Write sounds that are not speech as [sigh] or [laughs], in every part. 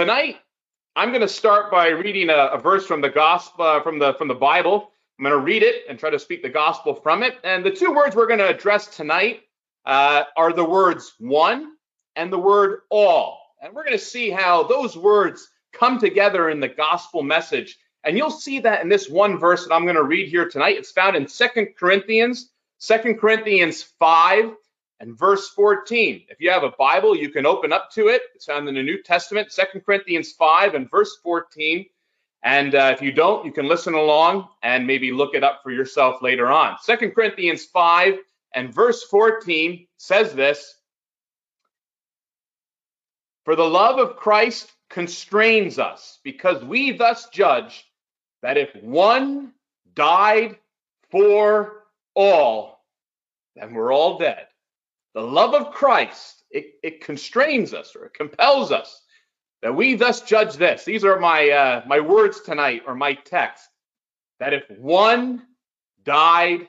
Tonight, I'm going to start by reading a, a verse from the gospel uh, from the from the Bible. I'm going to read it and try to speak the gospel from it. And the two words we're going to address tonight uh, are the words one and the word all. And we're going to see how those words come together in the gospel message. And you'll see that in this one verse that I'm going to read here tonight. It's found in Second Corinthians, Second Corinthians 5 and verse 14. If you have a Bible, you can open up to it. It's found in the New Testament, Second Corinthians 5 and verse 14. And uh, if you don't, you can listen along and maybe look it up for yourself later on. Second Corinthians 5 and verse 14 says this For the love of Christ constrains us, because we thus judge that if one died for all, then we're all dead. The love of Christ, it, it constrains us or it compels us that we thus judge this. These are my uh, my words tonight or my text. That if one died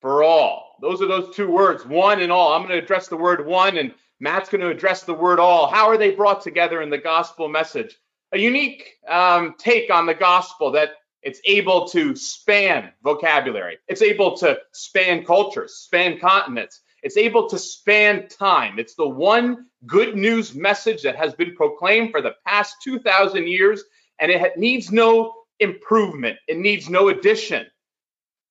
for all, those are those two words, one and all. I'm going to address the word one, and Matt's going to address the word all. How are they brought together in the gospel message? A unique um, take on the gospel that it's able to span vocabulary. It's able to span cultures, span continents. It's able to span time. It's the one good news message that has been proclaimed for the past 2,000 years, and it needs no improvement. It needs no addition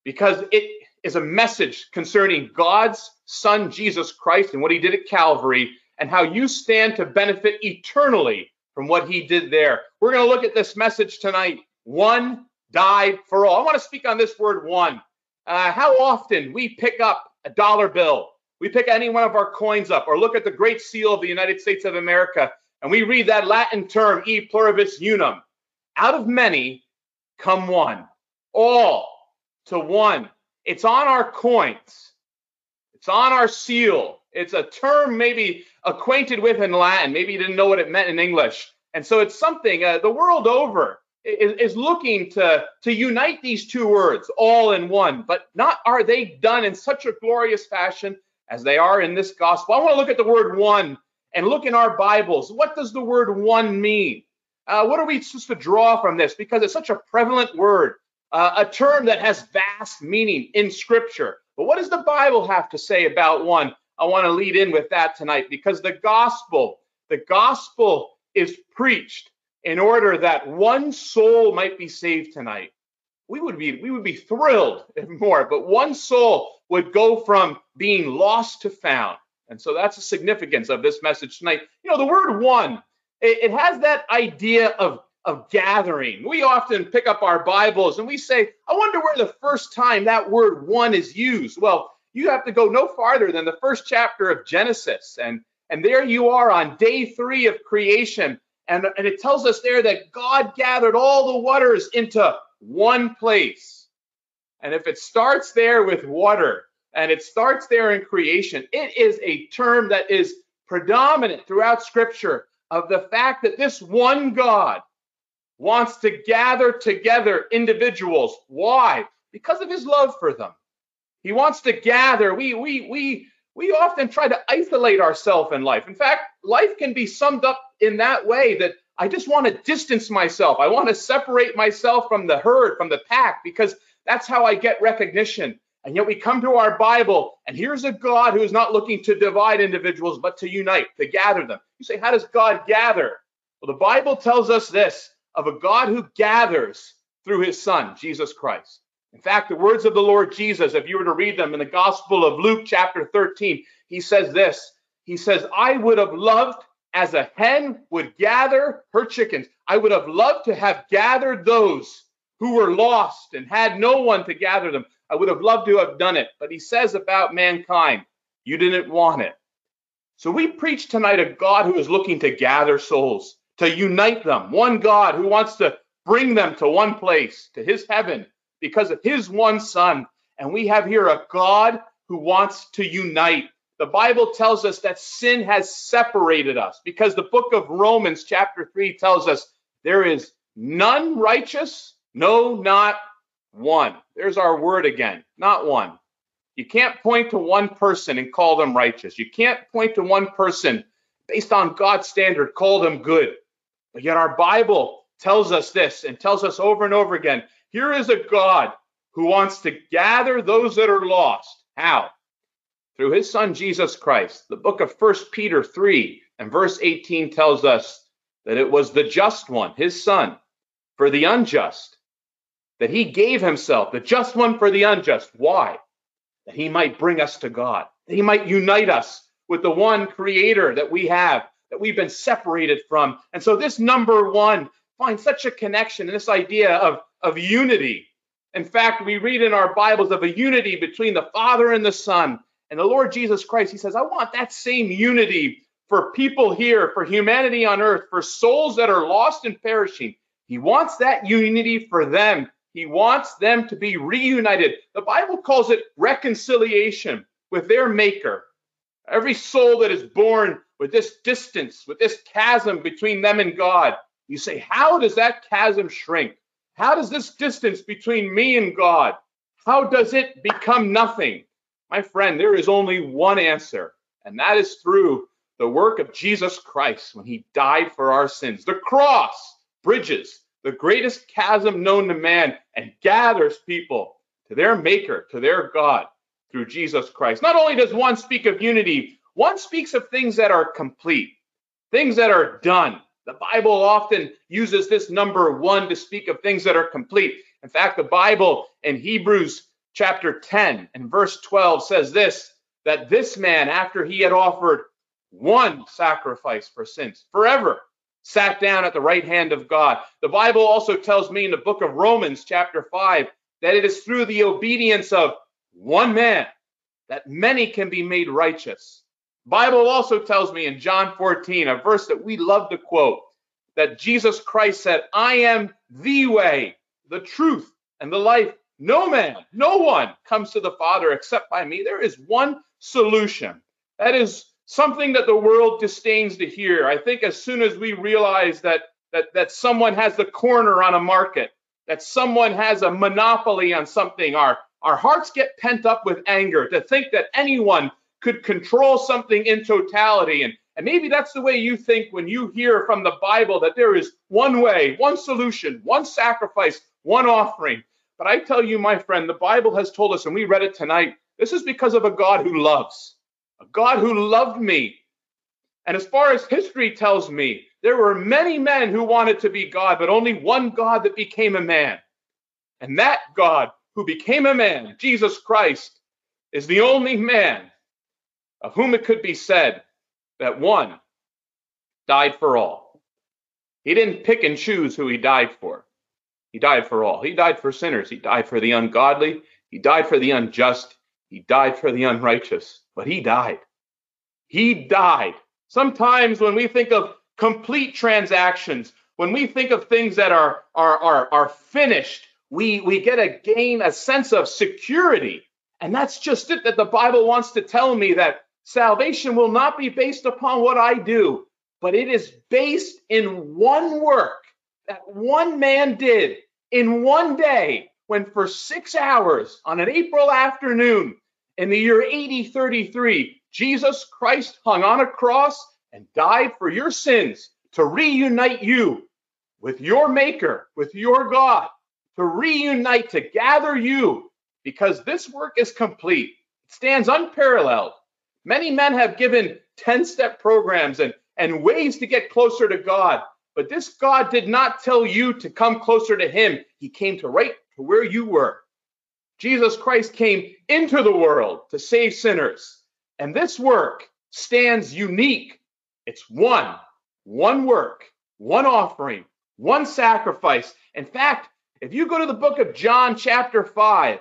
because it is a message concerning God's Son, Jesus Christ, and what he did at Calvary, and how you stand to benefit eternally from what he did there. We're going to look at this message tonight. One died for all. I want to speak on this word one. Uh, how often we pick up a dollar bill we pick any one of our coins up or look at the Great Seal of the United States of America and we read that Latin term, e pluribus unum. Out of many come one, all to one. It's on our coins, it's on our seal. It's a term maybe acquainted with in Latin. Maybe you didn't know what it meant in English. And so it's something uh, the world over is, is looking to, to unite these two words all in one, but not are they done in such a glorious fashion as they are in this gospel. I want to look at the word one and look in our Bibles. What does the word one mean? Uh, what are we supposed to draw from this? Because it's such a prevalent word, uh, a term that has vast meaning in Scripture. But what does the Bible have to say about one? I want to lead in with that tonight because the gospel, the gospel is preached in order that one soul might be saved tonight. We would be we would be thrilled if [laughs] more, but one soul would go from being lost to found. And so that's the significance of this message tonight. You know, the word one, it, it has that idea of, of gathering. We often pick up our Bibles and we say, I wonder where the first time that word one is used. Well, you have to go no farther than the first chapter of Genesis. And, and there you are on day three of creation. And, and it tells us there that God gathered all the waters into one place. And if it starts there with water and it starts there in creation, it is a term that is predominant throughout Scripture of the fact that this one God wants to gather together individuals. Why? Because of his love for them. He wants to gather. We we we we often try to isolate ourselves in life. In fact, life can be summed up in that way that I just want to distance myself. I want to separate myself from the herd, from the pack, because that's how I get recognition. And yet we come to our Bible, and here's a God who is not looking to divide individuals, but to unite, to gather them. You say, how does God gather? Well, the Bible tells us this of a God who gathers through his Son, Jesus Christ. In fact, the words of the Lord Jesus, if you were to read them in the Gospel of Luke, chapter 13, he says this He says, I would have loved as a hen would gather her chickens, I would have loved to have gathered those who were lost and had no one to gather them. I would have loved to have done it. But he says about mankind, you didn't want it. So we preach tonight a God who is looking to gather souls, to unite them. One God who wants to bring them to one place, to his heaven, because of his one Son. And we have here a God who wants to unite. The Bible tells us that sin has separated us because the book of Romans, chapter 3, tells us there is none righteous, no, not one. There's our word again, not one. You can't point to one person and call them righteous. You can't point to one person based on God's standard, call them good. But yet our Bible tells us this and tells us over and over again here is a God who wants to gather those that are lost. How? Through his son Jesus Christ. The book of First Peter 3 and verse 18 tells us that it was the just one, his son, for the unjust, that he gave himself, the just one for the unjust. Why? That he might bring us to God, that he might unite us with the one creator that we have, that we've been separated from. And so this number one finds such a connection in this idea of, of unity. In fact, we read in our Bibles of a unity between the Father and the Son and the Lord Jesus Christ. He says, I want that same unity for people here, for humanity on earth, for souls that are lost and perishing. He wants that unity for them. He wants them to be reunited. The Bible calls it reconciliation with their Maker. Every soul that is born with this distance, with this chasm between them and God, you say, How does that chasm shrink? How does this distance between me and God, how does it become nothing? My friend, there is only one answer, and that is through the work of Jesus Christ when he died for our sins. The cross bridges the greatest chasm known to man and gathers people to their maker, to their God through Jesus Christ. Not only does one speak of unity, one speaks of things that are complete, things that are done. The Bible often uses this number one to speak of things that are complete. In fact, the Bible in Hebrews chapter 10 and verse 12 says this that this man, after he had offered one sacrifice for sins forever, sat down at the right hand of God. The Bible also tells me in the book of Romans, chapter 5, that it is through the obedience of one man that many can be made righteous. Bible also tells me in John 14, a verse that we love to quote, that Jesus Christ said, I am the way, the truth, and the life. No man, no one comes to the Father except by me. There is one solution. That is something that the world disdains to hear. I think as soon as we realize that that that someone has the corner on a market, that someone has a monopoly on something, our our hearts get pent up with anger to think that anyone could control something in totality. And, and maybe that's the way you think when you hear from the Bible that there is one way, one solution, one sacrifice, one offering. But I tell you, my friend, the Bible has told us, and we read it tonight, this is because of a God who loves a God who loved me. And as far as history tells me, there were many men who wanted to be God, but only one God that became a man. And that God who became a man, Jesus Christ, is the only man of whom it could be said that one died for all. He didn't pick and choose who he died for. He died for all. He died for sinners. He died for the ungodly. He died for the unjust. He died for the unrighteous but he died. He died. Sometimes when we think of complete transactions, when we think of things that are, are, are, are finished, we, we get a gain, a sense of security. And that's just it that the Bible wants to tell me that salvation will not be based upon what I do, but it is based in one work that one man did in one day when for six hours on an April afternoon, in the year 8033, Jesus Christ hung on a cross and died for your sins to reunite you with your Maker, with your God, to reunite, to gather you, because this work is complete. It stands unparalleled. Many men have given 10 step programs and, and ways to get closer to God, but this God did not tell you to come closer to Him. He came to right to where you were. Jesus Christ came into the world to save sinners. And this work stands unique. It's one, one work, one offering, one sacrifice. In fact, if you go to the book of John, chapter 5,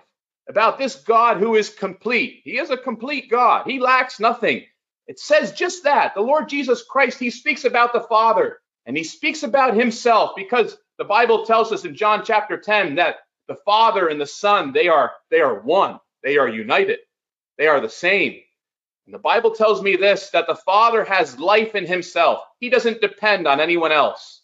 about this God who is complete, he is a complete God, he lacks nothing. It says just that. The Lord Jesus Christ, he speaks about the Father and he speaks about himself because the Bible tells us in John chapter 10 that the Father and the Son, they are they are one. They are united. They are the same. And the Bible tells me this that the Father has life in himself. He doesn't depend on anyone else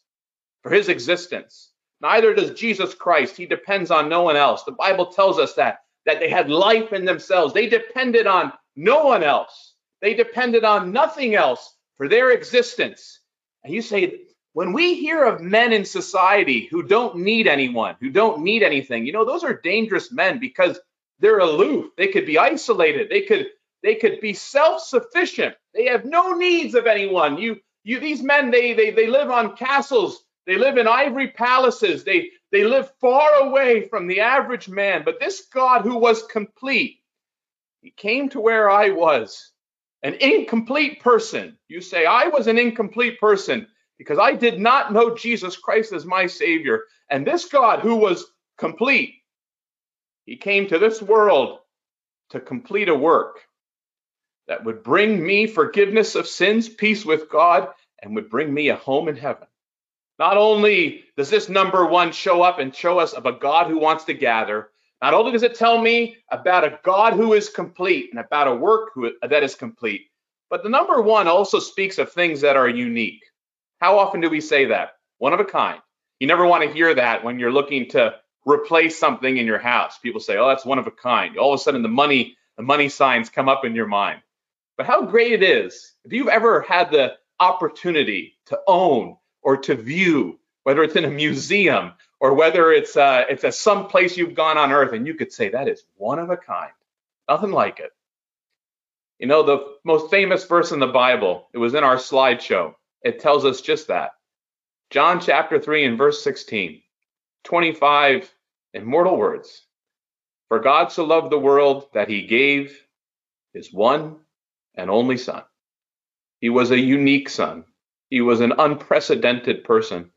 for his existence. Neither does Jesus Christ. He depends on no one else. The Bible tells us that that they had life in themselves. They depended on no one else. They depended on nothing else for their existence. And you say, when we hear of men in society who don't need anyone, who don't need anything, you know, those are dangerous men because they're aloof. They could be isolated. They could they could be self-sufficient. They have no needs of anyone. You you these men they they they live on castles. They live in ivory palaces. They they live far away from the average man. But this God who was complete, he came to where I was, an incomplete person. You say I was an incomplete person because I did not know Jesus Christ as my savior. And this God who was complete, he came to this world to complete a work that would bring me forgiveness of sins, peace with God, and would bring me a home in heaven. Not only does this number one show up and show us of a God who wants to gather, not only does it tell me about a God who is complete and about a work who, that is complete, but the number one also speaks of things that are unique. How often do we say that? One of a kind. You never want to hear that when you're looking to replace something in your house. People say, "Oh, that's one of a kind." All of a sudden, the money the money signs come up in your mind. But how great it is if you've ever had the opportunity to own or to view, whether it's in a museum or whether it's uh, it's some place you've gone on Earth, and you could say that is one of a kind, nothing like it. You know, the most famous verse in the Bible, it was in our slideshow. It tells us just that. John chapter 3 and verse 16, 25 immortal words. For God so loved the world that he gave his one and only son. He was a unique son. He was an unprecedented person.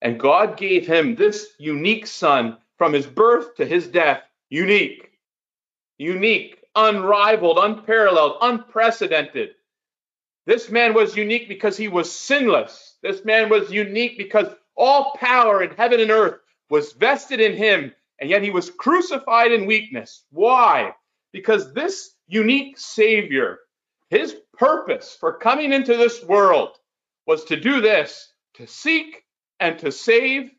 And God gave him this unique son from his birth to his death, unique, unique, unrivaled, unparalleled, unprecedented. This man was unique because he was sinless. This man was unique because all power in heaven and earth was vested in him and yet he was crucified in weakness. Why? Because this unique Savior, his purpose for coming into this world was to do this to seek and to save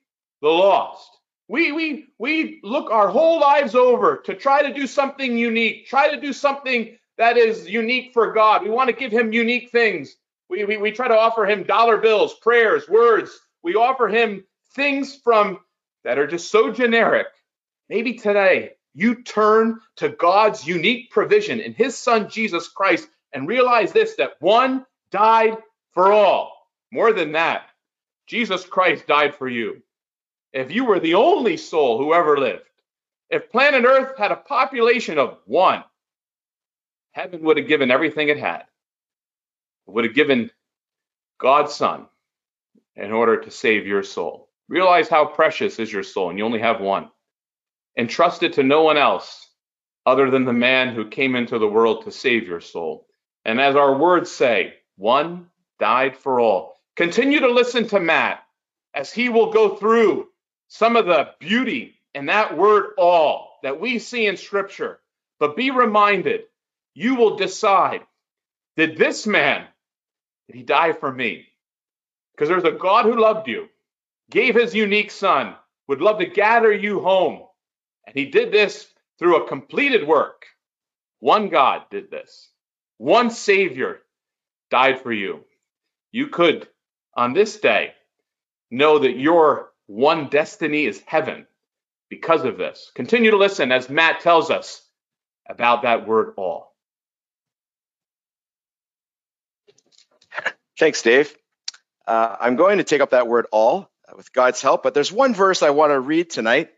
the lost. We, we, we look our whole lives over to try to do something unique, try to do something that is unique for God. We want to give him unique things. We, we, we try to offer him dollar bills, prayers, words. We offer him things from that are just so generic Maybe today you turn to God's unique provision in his son Jesus Christ and realize this that one died for all. More than that, Jesus Christ died for you. If you were the only soul who ever lived, if planet Earth had a population of one, heaven would have given everything it had. Would have given God's Son in order to save your soul. Realize how precious is your soul, and you only have one entrust it to no one else other than the man who came into the world to save your soul. And as our words say, one died for all. Continue to listen to Matt as he will go through some of the beauty in that word all that we see in scripture. But be reminded, you will decide, did this man, did he die for me? Because there's a God who loved you, gave his unique son, would love to gather you home and he did this through a completed work. One God did this. One Savior died for you. You could, on this day, know that your one destiny is heaven because of this. Continue to listen as Matt tells us about that word all. Thanks, Dave. Uh, I'm going to take up that word all with God's help, but there's one verse I want to read tonight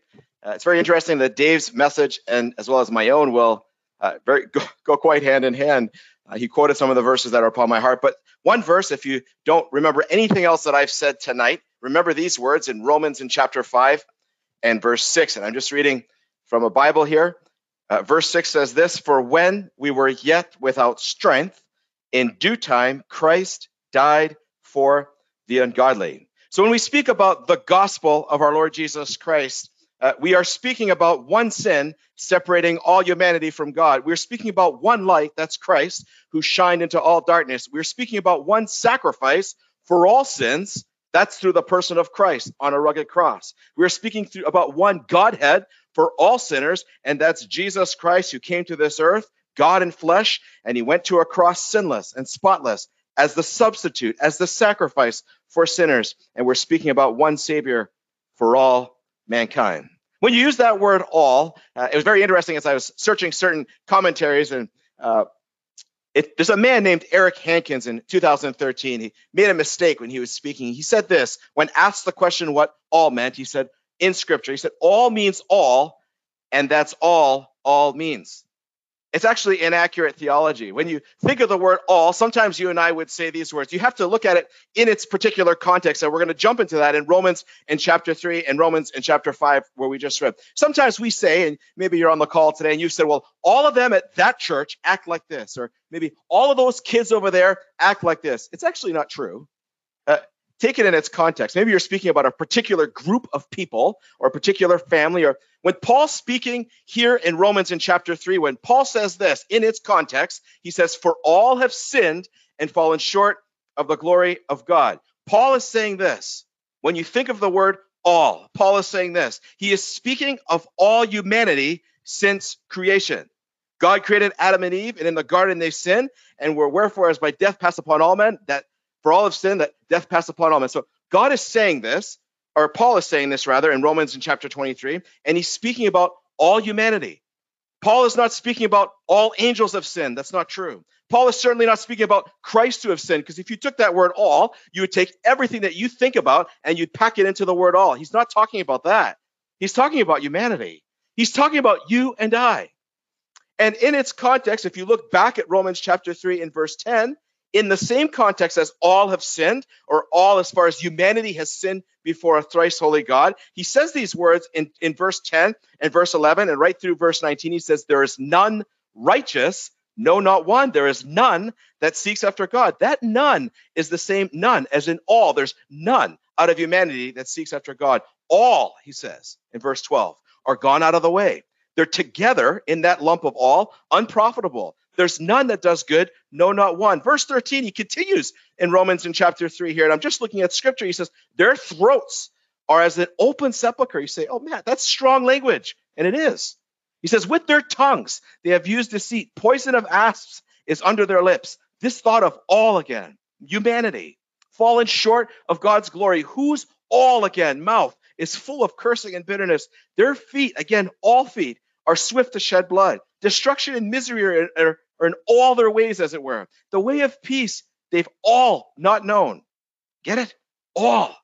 uh, it's very interesting that Dave's message and as well as my own will uh, very [laughs] go, go, quite hand in hand. Uh, he quoted some of the verses that are upon my heart, but one verse, if you don't remember anything else that I've said tonight, remember these words in Romans in chapter five and verse six. And I'm just reading from a Bible here. Uh, verse six says this: "For when we were yet without strength, in due time Christ died for the ungodly." So when we speak about the gospel of our Lord Jesus Christ, uh, we are speaking about one sin separating all humanity from God. We're speaking about one light, that's Christ, who shined into all darkness. We're speaking about one sacrifice for all sins. That's through the person of Christ on a rugged cross. We're speaking through, about one Godhead for all sinners, and that's Jesus Christ who came to this earth, God in flesh, and he went to a cross sinless and spotless as the substitute, as the sacrifice for sinners. And we're speaking about one Savior for all mankind. When you use that word all, uh, it was very interesting as I was searching certain commentaries and uh, it, there's a man named Eric Hankins in 2013. He made a mistake when he was speaking. He said this when asked the question what all meant, he said, in scripture, he said, all means all, and that's all all means. It's actually inaccurate theology. When you think of the word all, sometimes you and I would say these words. You have to look at it in its particular context. And we're going to jump into that in Romans in chapter 3 and Romans in chapter 5, where we just read. Sometimes we say, and maybe you're on the call today and you said, well, all of them at that church act like this, or maybe all of those kids over there act like this. It's actually not true. Uh, take it in its context. Maybe you're speaking about a particular group of people or a particular family. Or when Paul's speaking here in Romans in chapter 3, when Paul says this in its context, he says, For all have sinned and fallen short of the glory of God. Paul is saying this. When you think of the word all, Paul is saying this. He is speaking of all humanity since creation. God created Adam and Eve, and in the garden they sinned, and were wherefore, as by death passed upon all men, that for all have sinned, that death passed upon all men. So God is saying this, or Paul is saying this rather, in Romans in chapter 23, and he's speaking about all humanity. Paul is not speaking about all angels have sinned. That's not true. Paul is certainly not speaking about Christ who have sinned, because if you took that word all, you would take everything that you think about and you'd pack it into the word all. He's not talking about that. He's talking about humanity. He's talking about you and I. And in its context, if you look back at Romans chapter 3 and verse 10, in the same context as all have sinned, or all as far as humanity has sinned before a thrice holy God. He says these words in, in verse 10 and verse 11, and right through verse 19, he says, There is none righteous, no, not one. There is none that seeks after God. That none is the same none as in all. There's none out of humanity that seeks after God. All, he says in verse 12, are gone out of the way. They're together in that lump of all, unprofitable. There's none that does good, no, not one. Verse 13, he continues in Romans in chapter 3 here, and I'm just looking at scripture. He says, Their throats are as an open sepulchre. You say, Oh man, that's strong language. And it is. He says, With their tongues they have used deceit. Poison of asps is under their lips. This thought of all again, humanity, fallen short of God's glory. Whose all again, mouth is full of cursing and bitterness. Their feet, again, all feet, are swift to shed blood. Destruction and misery are, are, are in all their ways, as it were. The way of peace they've all not known. Get it? All.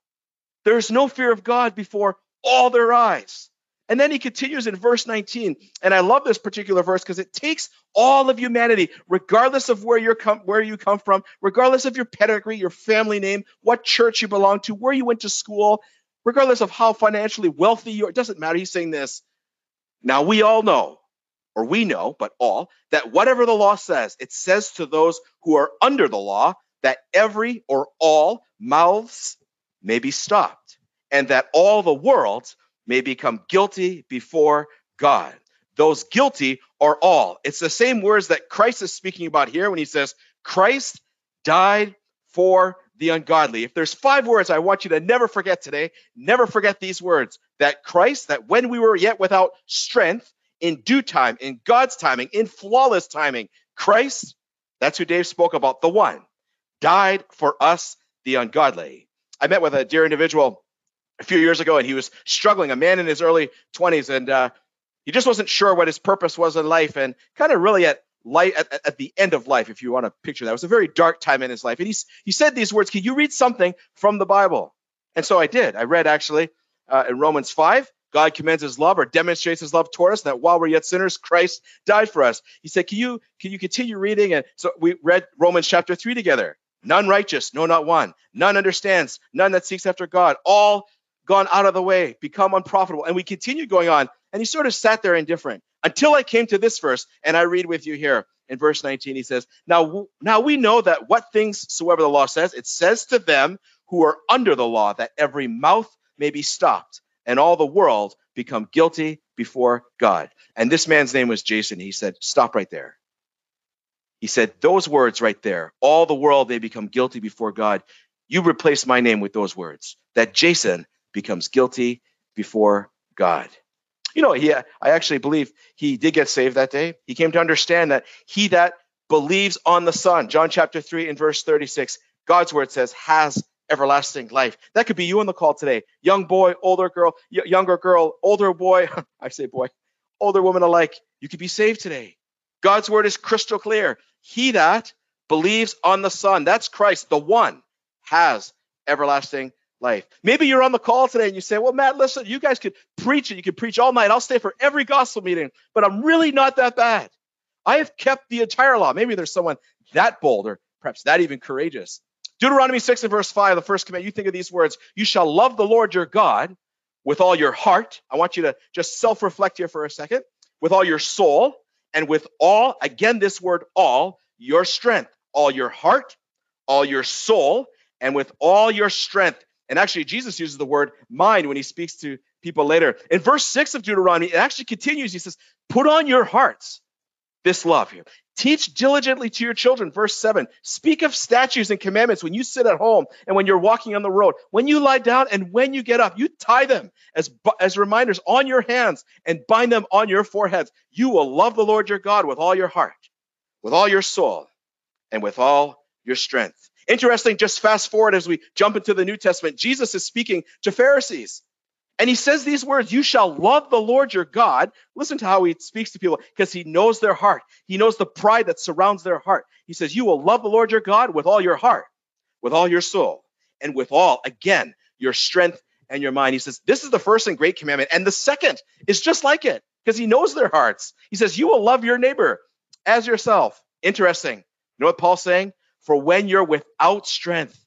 There's no fear of God before all their eyes. And then he continues in verse 19, and I love this particular verse because it takes all of humanity, regardless of where you come, where you come from, regardless of your pedigree, your family name, what church you belong to, where you went to school, regardless of how financially wealthy you are. It doesn't matter. He's saying this. Now we all know, or we know, but all, that whatever the law says, it says to those who are under the law that every or all mouths may be stopped, and that all the world may become guilty before God. Those guilty are all. It's the same words that Christ is speaking about here when he says, Christ died for the ungodly. If there's five words I want you to never forget today, never forget these words that Christ, that when we were yet without strength, in due time, in God's timing, in flawless timing, Christ, that's who Dave spoke about, the one, died for us, the ungodly. I met with a dear individual a few years ago, and he was struggling, a man in his early 20s, and uh, he just wasn't sure what his purpose was in life, and kind of really at light at, at, the end of life, if you want to picture that. It was a very dark time in his life. And he, he said these words, Can you read something from the Bible? And so I did. I read actually uh, in Romans 5, God commends his love or demonstrates his love toward us that while we're yet sinners, Christ died for us. He said, Can you can you continue reading? And so we read Romans chapter 3 together. None righteous, no, not one. None understands, none that seeks after God. All gone out of the way, become unprofitable. And we continued going on. And he sort of sat there indifferent until I came to this verse, and I read with you here in verse 19. He says, Now, now we know that what things soever the law says, it says to them who are under the law that every mouth may be stopped and all the world become guilty before God. And this man's name was Jason. He said, Stop right there. He said, Those words right there, all the world they become guilty before God. You replace my name with those words, that Jason becomes guilty before God. You know, he, I actually believe he did get saved that day. He came to understand that he that believes on the Son. John chapter 3 and verse 36. God's word says, has everlasting life. That could be you on the call today. Young boy, older girl, y- younger girl, older boy. [laughs] I say boy, older woman alike. You could be saved today. God's word is crystal clear. He that believes on the Son, that's Christ, the one, has everlasting life. Maybe you're on the call today and you say, Well, Matt, listen, you guys could preach it. You could preach all night. I'll stay for every gospel meeting, but I'm really not that bad. I have kept the entire law. Maybe there's someone that bold or perhaps that even courageous. Deuteronomy 6 and verse 5, the first command, you think of these words You shall love the Lord your God with all your heart. I want you to just self reflect here for a second. With all your soul and with all, again, this word all, your strength, all your heart, all your soul, and with all your strength. And actually, Jesus uses the word mind when he speaks to people later. In verse 6 of Deuteronomy, it actually continues. He says, Put on your hearts this love you. Teach diligently to your children. Verse 7 Speak of statutes and commandments when you sit at home and when you're walking on the road, when you lie down and when you get up. You tie them as, as reminders on your hands and bind them on your foreheads. You will love the Lord your God with all your heart, with all your soul, and with all your strength. Interesting, just fast forward as we jump into the New Testament. Jesus is speaking to Pharisees. And he says these words, you shall love the Lord your God. Listen to how he speaks to people because he knows their heart. He knows the pride that surrounds their heart. He says, you will love the Lord your God with all your heart, with all your soul, and with all, again, your strength and your mind. He says, this is the first and great commandment. And the second is just like it because he knows their hearts. He says, you will love your neighbor as yourself. Interesting. You know what Paul's saying? For when you're without strength,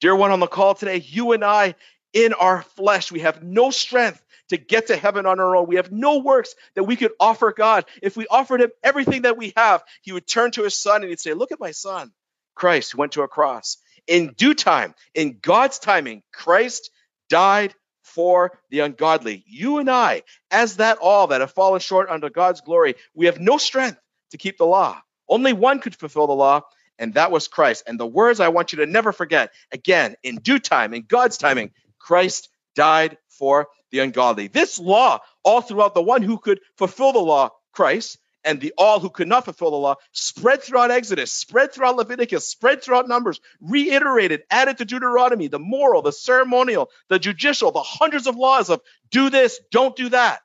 dear one on the call today, you and I in our flesh. We have no strength to get to heaven on our own. We have no works that we could offer God. If we offered him everything that we have, he would turn to his son and he'd say, Look at my son, Christ, who went to a cross. In due time, in God's timing, Christ died for the ungodly. You and I, as that all that have fallen short under God's glory, we have no strength to keep the law. Only one could fulfill the law, and that was Christ. And the words I want you to never forget again, in due time, in God's timing, Christ died for the ungodly. This law, all throughout the one who could fulfill the law, Christ, and the all who could not fulfill the law, spread throughout Exodus, spread throughout Leviticus, spread throughout Numbers, reiterated, added to Deuteronomy, the moral, the ceremonial, the judicial, the hundreds of laws of do this, don't do that.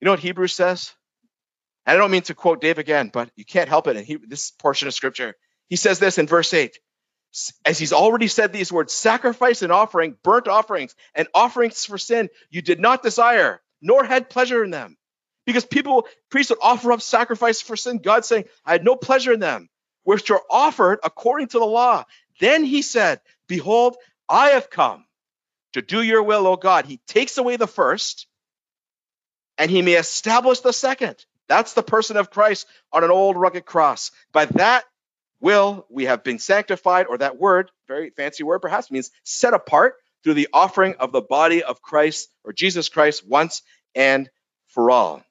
You know what Hebrews says? And I don't mean to quote Dave again, but you can't help it in he, this portion of scripture. He says this in verse 8 as he's already said these words sacrifice and offering, burnt offerings, and offerings for sin, you did not desire, nor had pleasure in them. Because people, priests would offer up sacrifice for sin. God saying, I had no pleasure in them, which are offered according to the law. Then he said, Behold, I have come to do your will, O God. He takes away the first, and he may establish the second. That's the person of Christ on an old rugged cross. By that will we have been sanctified, or that word, very fancy word perhaps, means set apart through the offering of the body of Christ or Jesus Christ once and for all.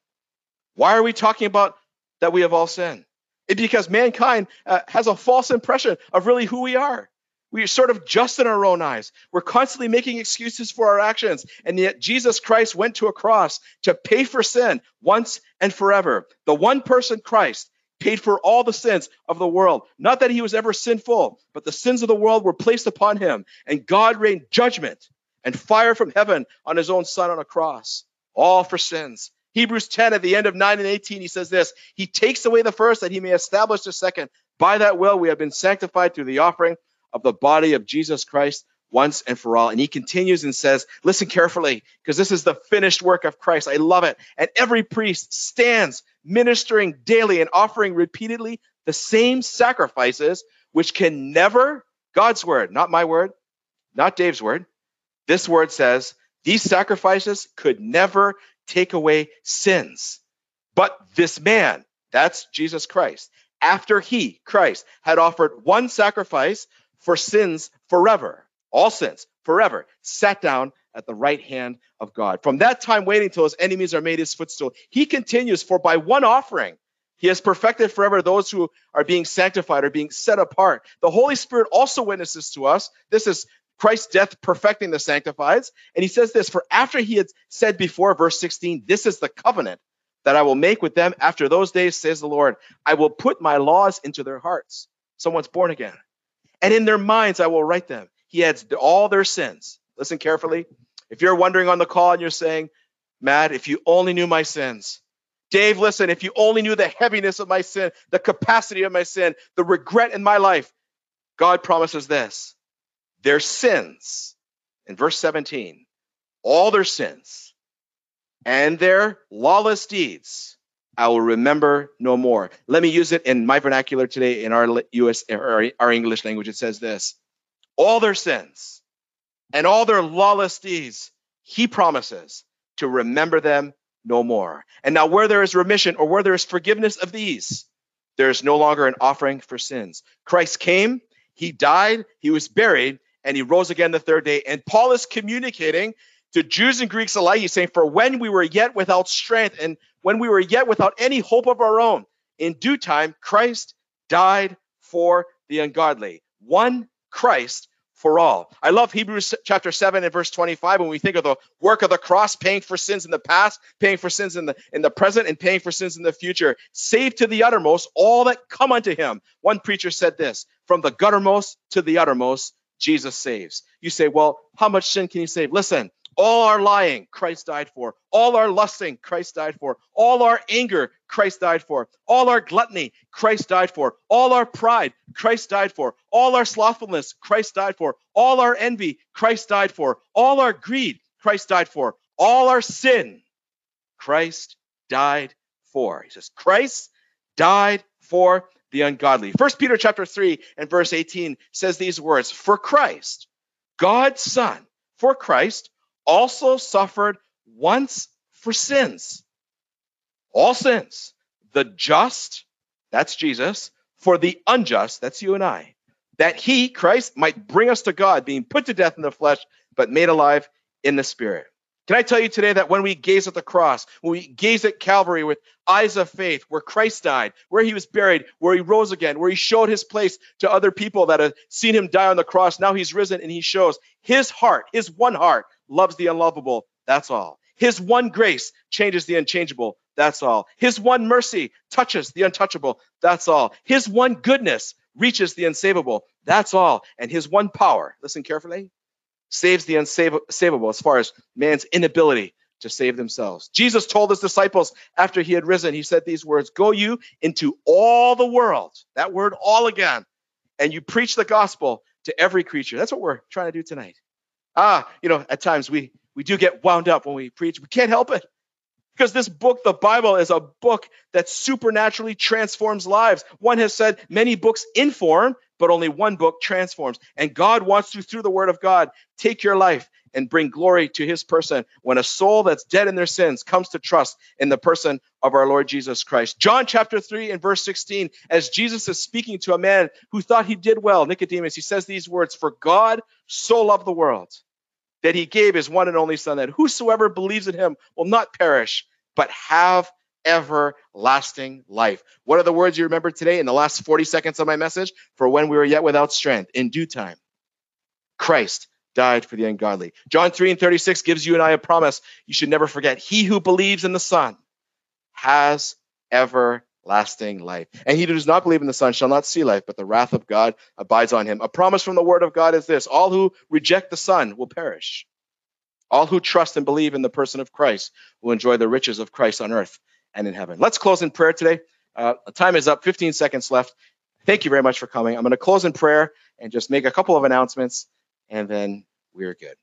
Why are we talking about that we have all sinned? Because mankind uh, has a false impression of really who we are. We are sort of just in our own eyes. We're constantly making excuses for our actions. And yet Jesus Christ went to a cross to pay for sin once and forever. The one person, Christ, paid for all the sins of the world. Not that he was ever sinful, but the sins of the world were placed upon him, and God rained judgment and fire from heaven on his own son on a cross, all for sins. Hebrews 10 at the end of 9 and 18, he says this He takes away the first that he may establish the second. By that will, we have been sanctified through the offering of the body of Jesus Christ once and for all. And he continues and says, Listen carefully, because this is the finished work of Christ. I love it. And every priest stands ministering daily and offering repeatedly the same sacrifices, which can never, God's word, not my word, not Dave's word, this word says, these sacrifices could never take away sins. But this man, that's Jesus Christ, after he, Christ, had offered one sacrifice for sins forever, all sins forever, sat down at the right hand of God. From that time waiting till his enemies are made his footstool, he continues, for by one offering, he has perfected forever those who are being sanctified, or being set apart. The Holy Spirit also witnesses to us. This is Christ's death perfecting the sanctifieds. And he says this For after he had said before, verse 16, this is the covenant that I will make with them after those days, says the Lord. I will put my laws into their hearts. Someone's born again. And in their minds, I will write them. He adds all their sins. Listen carefully. If you're wondering on the call and you're saying, Matt, if you only knew my sins, Dave, listen, if you only knew the heaviness of my sin, the capacity of my sin, the regret in my life, God promises this their sins, in verse 17, all their sins and their lawless deeds, I will remember no more. Let me use it in my vernacular today in our US, our, our English language. It says this all their sins and all their lawless deeds, he promises to remember them no more. And now, where there is remission or where there is forgiveness of these, there is no longer an offering for sins. Christ came, he died, he was buried, and he rose again the third day. And Paul is communicating to Jews and Greeks alike. He's saying, For when we were yet without strength and when we were yet without any hope of our own, in due time, Christ died for the ungodly. One Christ for all. I love Hebrews chapter 7 and verse 25 when we think of the work of the cross, paying for sins in the past, paying for sins in the in the present, and paying for sins in the future. Save to the uttermost all that come unto him. One preacher said this from the guttermost to the uttermost, Jesus saves. You say, well, how much sin can you save? Listen, all our lying, Christ died for. All our lusting, Christ died for. All our anger, Christ died for. All our gluttony, Christ died for. All our pride, Christ died for. All our slothfulness, Christ died for. All our envy, Christ died for. All our greed, Christ died for. All our sin, Christ died for. He says, Christ died for the ungodly. First Peter chapter 3 and verse 18 says these words, for Christ, God's son, for Christ also suffered once for sins. All sins. The just, that's Jesus, for the unjust, that's you and I, that he, Christ, might bring us to God, being put to death in the flesh, but made alive in the spirit. Can I tell you today that when we gaze at the cross, when we gaze at Calvary with eyes of faith, where Christ died, where he was buried, where he rose again, where he showed his place to other people that have seen him die on the cross, now he's risen and he shows his heart, his one heart, loves the unlovable. That's all. His one grace changes the unchangeable. That's all. His one mercy touches the untouchable. That's all. His one goodness reaches the unsavable. That's all. And his one power, listen carefully, saves the unsavable as far as man's inability to save themselves. Jesus told his disciples after he had risen, he said these words Go you into all the world, that word all again, and you preach the gospel to every creature. That's what we're trying to do tonight. Ah, you know, at times we we do get wound up when we preach. We can't help it. Because this book, the Bible, is a book that supernaturally transforms lives. One has said many books inform, but only one book transforms. And God wants to, through the Word of God, take your life and bring glory to His person when a soul that's dead in their sins comes to trust in the person of our Lord Jesus Christ. John chapter 3 and verse 16, as Jesus is speaking to a man who thought he did well, Nicodemus, he says these words For God so loved the world that he gave his one and only son, that whosoever believes in him will not perish, but have everlasting life. What are the words you remember today in the last 40 seconds of my message? For when we were yet without strength, in due time, Christ died for the ungodly. John 3 and 36 gives you and I a promise you should never forget. He who believes in the Son has everlasting life. And he who does not believe in the Son shall not see life, but the wrath of God abides on him. A promise from the Word of God is this all who reject the Son will perish. All who trust and believe in the person of Christ will enjoy the riches of Christ on earth and in heaven. Let's close in prayer today. Uh, time is up, 15 seconds left. Thank you very much for coming. I'm going to close in prayer and just make a couple of announcements, and then we're good.